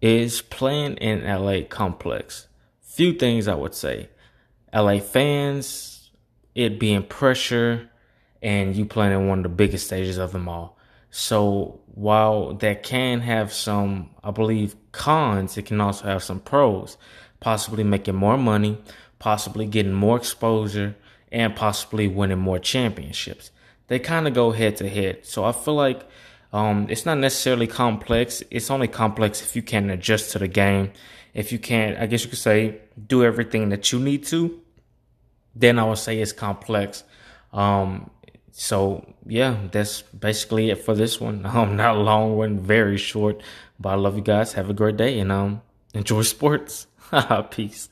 is playing in LA complex. Few things I would say. LA fans, it being pressure, and you playing in one of the biggest stages of them all. So while that can have some, I believe, cons, it can also have some pros. Possibly making more money, possibly getting more exposure, and possibly winning more championships. They kind of go head to head. So I feel like um, it's not necessarily complex. It's only complex if you can't adjust to the game. If you can't, I guess you could say, do everything that you need to, then I would say it's complex. Um, so yeah, that's basically it for this one. Um, not a long one, very short, but I love you guys. Have a great day and um, enjoy sports. Peace.